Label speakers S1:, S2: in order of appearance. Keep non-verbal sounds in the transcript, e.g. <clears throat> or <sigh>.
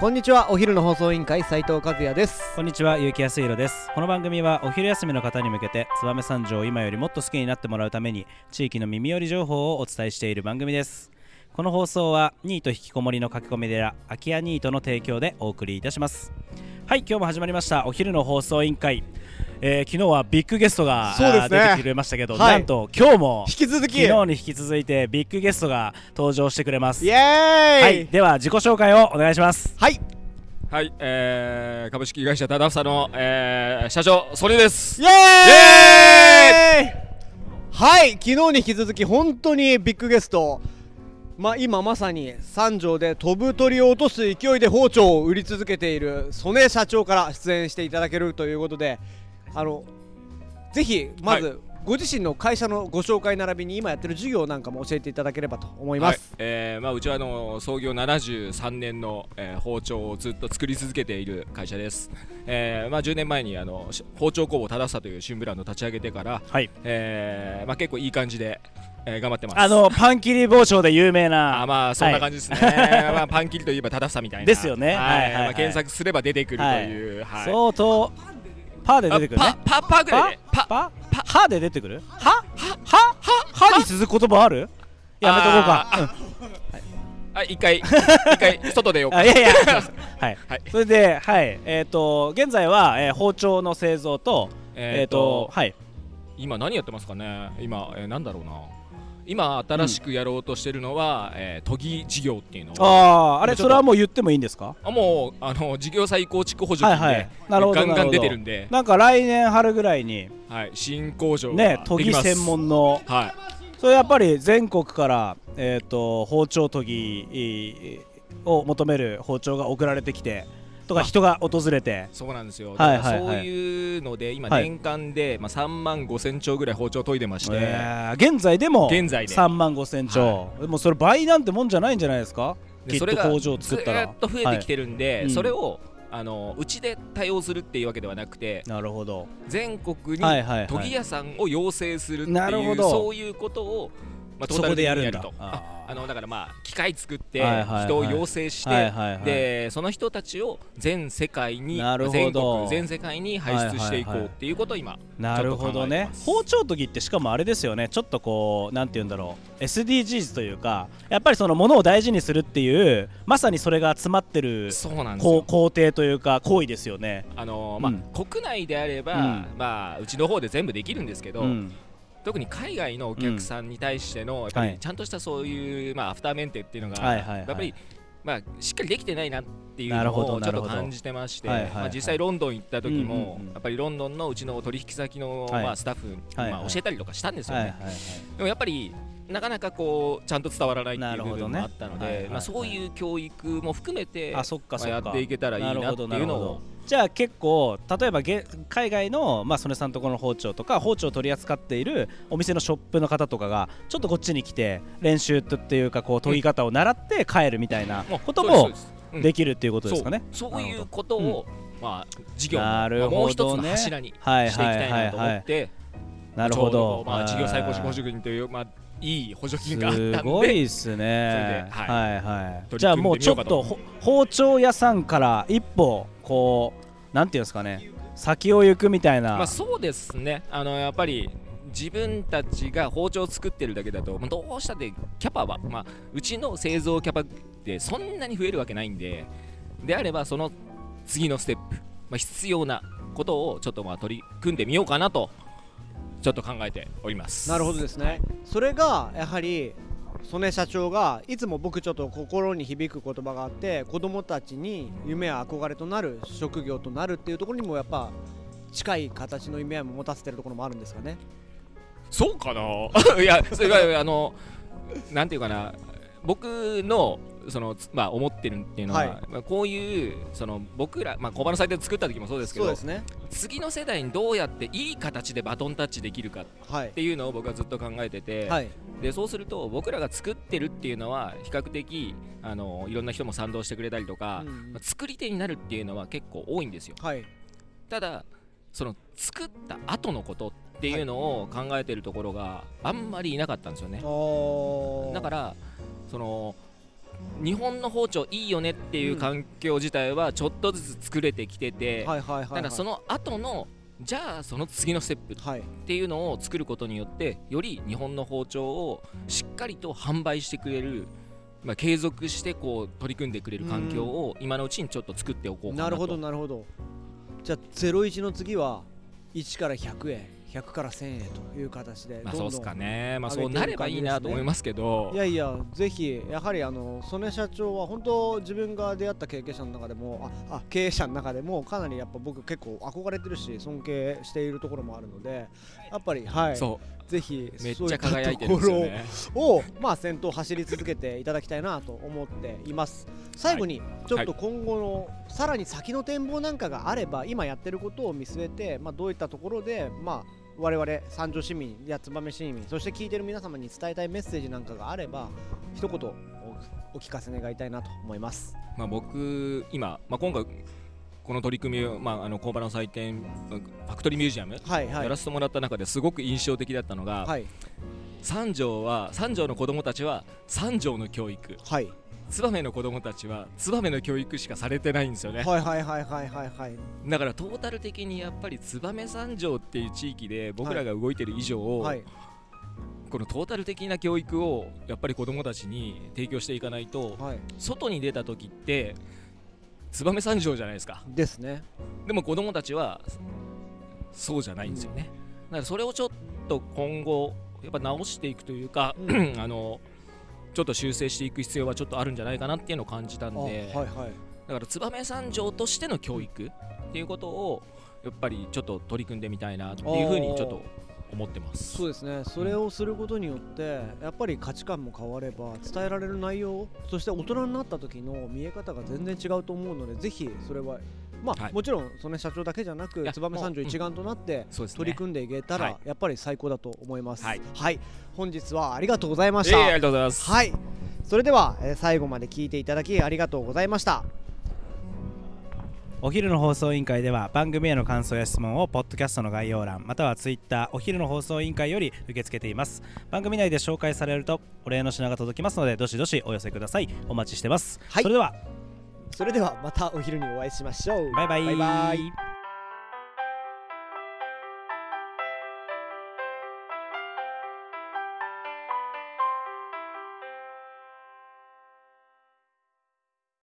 S1: こんにちはお昼の放送委員会斉藤和也です
S2: こんにちは、結城康弘です。この番組はお昼休みの方に向けて、燕三条を今よりもっと好きになってもらうために、地域の耳寄り情報をお伝えしている番組です。この放送は、ニート引きこもりの駆け込み寺、空き家ニートの提供でお送りいたします。はい、今日も始まりました、お昼の放送委員会。えー昨日はビッグゲストが、
S1: ね。
S2: 出てくれましたけど、
S1: はい。
S2: なんと今日も
S1: 引き続き。
S2: 昨日に引き続いてビッグゲストが登場してくれます。
S1: イエーイ。
S2: はい、では自己紹介をお願いします。
S1: はい。
S3: はい、えー、株式会社タダフサの、えー、社長、ソニーです。
S1: イエーイ。はい。昨日に引き続き本当にビッグゲストまあ今まさに三条で飛ぶ鳥を落とす勢いで包丁を売り続けている曽根社長から出演していただけるということであのぜひまず、
S3: はい。
S1: ご自身の会社のご紹介並びに今やってる授業なんかも教えていただければと思いま
S3: はい。
S1: す、、
S3: えー、まあ、うちはあの創業73年の、えー包丁をずっと作り続けている会社です。<laughs> えー、まあ、10年前にあのし包丁工房タダフサという新ブランドを立ち上げてから、
S2: はい。
S3: えー、まあ、結構いい感じで、えー、頑張ってます。
S2: あの、パン切り包丁で有名な。
S3: あまあそんな感じですね、<laughs> まあ、パン切りといえばタダフサみたいな。
S2: ですよね。
S3: はい。
S2: はいはいはい。
S3: まあ、検索すれば出てくるという、はい。
S2: 相当パーで出てくる
S3: パパパぐらいで。パ
S2: パパ。はで出てくる？ははははに続く言葉ある？やめとこうか。
S3: ああ一回。<laughs> 一回外でよ
S2: いやいや。<laughs> はい。
S3: はい。
S2: それではい。えっと現在はえー包丁の製造とえっ
S3: えーと
S2: とはい。
S3: 今何やってますかね？今、えー、なんだろうな今新しくやろうとしてるのは、えー研ぎ事業っていうのを。
S2: あああれそれはもう言ってもいいんですか？
S3: あもうあの事業再構築補助金で、
S2: はいはい。なるほど
S3: ガンガン出てるんで、
S2: なんか来年春ぐらいに
S3: はい、新工場が
S2: ね
S3: できます。
S2: 研ぎ専門の。
S3: はい。
S2: それやっぱり全国から、えー、と包丁研ぎえーを求める包丁が送られてきてとか
S3: あ
S2: 人が訪れて。
S3: そうなんですよ、
S2: はいはいはい。
S3: そういうので今
S2: はい
S3: 年間で、まあ、3万5千丁ぐらい包丁研いでまして、
S2: えー。現在でも
S3: 現在で。
S2: 3万5千丁、でもそれ倍なんてもんじゃないんじゃないですか？きっと
S3: でそれが
S2: 工場を作ったら。
S3: ずーっと増えてきてるんで、
S2: い
S3: それをあのうちで対応するっていうわけではなくて
S2: なるほど。
S3: 全国に研ぎ屋さんを養成するっていう
S2: なるほど。
S3: そういうことを、まあ、トー
S2: そ
S3: タル的
S2: こでやる
S3: と。
S2: あ
S3: のだからまあ機械作って人を養成して、
S2: はいはいはい。
S3: でその人たちを全世界に全国全世界に輩出していこうっていうことを今
S2: なるほどね。包丁研ぎってしかもあれですよね。ちょっとこうなんて言うんだろう。SDGs というかやっぱりそのものを大事にするっていうまさにそれが詰まってる
S3: そうなん
S2: 工程というか行為ですよね。
S3: あのまあ
S2: うん。
S3: 国内であれば、
S2: うん。
S3: まあうちの方で全部できるんですけど、
S2: うん
S3: 特に海外のお客さんに対しての、やっぱ
S2: はい。
S3: りちゃんとしたそういう、まあ、アフターメンテっていうのが、やっぱり、まあ、しっかりできてないなっていうのをちょっと感じてまして、まあ、実際ロンドン行った時も、やっぱりロンドンのうちの取引先の、
S2: はい。
S3: まあ、スタッフに、まあ、教えたりとかしたんですよね、でもやっぱりなかなかこうちゃんと伝わらないって
S2: ない
S3: う部分もあったので、まあ、そういう教育も含めて
S2: あそっかそっか、
S3: まあやっていけたらいいなっていうのを
S2: どじゃあ結構例えばげ海外の、まあ、曽根さんとこの包丁とか包丁を取り扱っているお店のショップの方とかがちょっとこっちに来て練習とっていうかこう研ぎ方を習って帰るみたいなことも
S3: で
S2: きるっていうことですかね。
S3: そういうことを、まあ、事業のもう一つの柱にしていき
S2: はい
S3: たいなと思って、
S2: なるほど。
S3: まあ、事業再構築補助金という、まあ、いい補助金があったんです
S2: ごいですね。は
S3: はい
S2: はい。
S3: 取り組んで
S2: じゃあもうちょっ
S3: と
S2: 包丁屋さんから一歩こうなんていうんですかね先を行くみたいな。
S3: まあ、そうですねあのやっぱり自分たちが包丁を作ってるだけだと、まあ、どうしたってキャパは、まあ、うちの製造キャパってそんなに増えるわけないんでであればその次のステップ、まあ、必要なことをちょっとまあ取り組んでみようかなとちょっと考えております。
S1: なるほどですね、それがやはり曽根社長がいつも僕ちょっと心に響く言葉があって子供たちに夢や憧れとなる職業となるっていうところにもやっぱ近い形の夢を持たせてるところもあるんですかね。
S3: そうかな？<laughs> いやそれはあのなんていうかな。僕のそのつまあ思ってるっていうのは、
S1: はい。
S3: まあ、こういうその僕ら、まあ、小バのサイトで作った時もそうですけど
S1: そうですね
S3: 次の世代にどうやっていい形でバトンタッチできるかっ
S1: はい。
S3: ていうのを僕はずっと考えてて、
S1: はい。
S3: でそうすると僕らが作ってるっていうのは比較的あのいろんな人も賛同してくれたりとか、
S1: うん
S3: まあ作り手になるっていうのは結構多いんですよ。
S1: はい。
S3: ただその作った後のことっていうのを考えてるところがあんまりいなかったんですよね、だからその日本の包丁いいよねっていう環境自体はちょっとずつ作れてきてて、だからその後のじゃあその次のステップ
S1: はい
S3: っていうのを作ることによってより日本の包丁をしっかりと販売してくれる、まあ、継続してこう取り組んでくれる環境を今のうちにちょっと作っておこうかなと。
S1: なるほどなるほど。じゃあ01の次は1から100円100から1000円という形で
S3: まあ
S1: どんど
S3: そうんですかね。まあそうなればいいなと思いますけど。
S1: いやいやぜひやはりあの曽根社長は本当自分が出会った経験者の中でもああ経営者の中でもかなりやっぱ僕結構憧れてるし尊敬しているところもあるのでやっぱりはい。
S3: そ
S1: ぜひ
S3: うめっ
S1: そういった
S3: ちゃ輝いてる
S1: をまあ先頭走り続けていただきたいなと思っています。最後にちょっと今後のさらに先の展望なんかがあれば今やってることを見据えてまあどういったところでまあ我々三条市民や燕市民そして聞いてる皆様に伝えたいメッセージなんかがあれば一言おお聞かせ願いたいなと思います。
S3: まあ僕今、まあ、今回この取り組みを、まあ、あの工場の祭典ファクトリーミュージアム
S1: はいはい。
S3: やらせてもらった中ですごく印象的だったのが、
S1: はい。
S3: 三条は三条の子供たちは三条の教育。
S1: はい
S3: 燕の子供たちは燕の教育しかされてないんですよね、
S1: はいはいはいはいはいはい。
S3: だからトータル的にやっぱり燕三条っていう地域で僕らが動いてる以上、
S1: はい。
S3: このトータル的な教育をやっぱり子供たちに提供していかないと
S1: はい。
S3: 外に出た時って燕三条じゃないですか。
S1: ですね。
S3: でも子供たちはそうじゃないんですよね、だからそれをちょっと今後やっぱ直していくというか、
S1: う <clears throat>
S3: あのちょっと修正していく必要はちょっとあるんじゃないかなっていうのを感じたん
S1: あ
S3: で、
S1: はいはい。
S3: だから燕三条としての教育っていうことをやっぱりちょっと取り組んでみたいなっていうふうにちょっと思ってます。
S1: そうですね。それをすることによってやっぱり価値観も変われば伝えられる内容そして大人になった時の見え方が全然違うと思うのでぜひそれはまあ、
S3: はい。
S1: もちろんその社長だけじゃなく燕三条一丸となって取り組んでいけたら、
S3: はい。
S1: やっぱり最高だと思います。
S3: はい、
S1: 本日はありがとうございました、
S3: ええありがとうございます。
S1: はい。それでは、えー最後まで聞いていただきありがとうございました。
S2: お昼の放送委員会では番組への感想や質問をポッドキャストの概要欄またはツイッターお昼の放送委員会より受け付けています。番組内で紹介されるとお礼の品が届きますのでどしどしお寄せください。お待ちしてます、
S1: はい。
S2: それでは
S1: それではまたお昼にお会いしましょう。
S2: バイバイ。
S1: バイバイ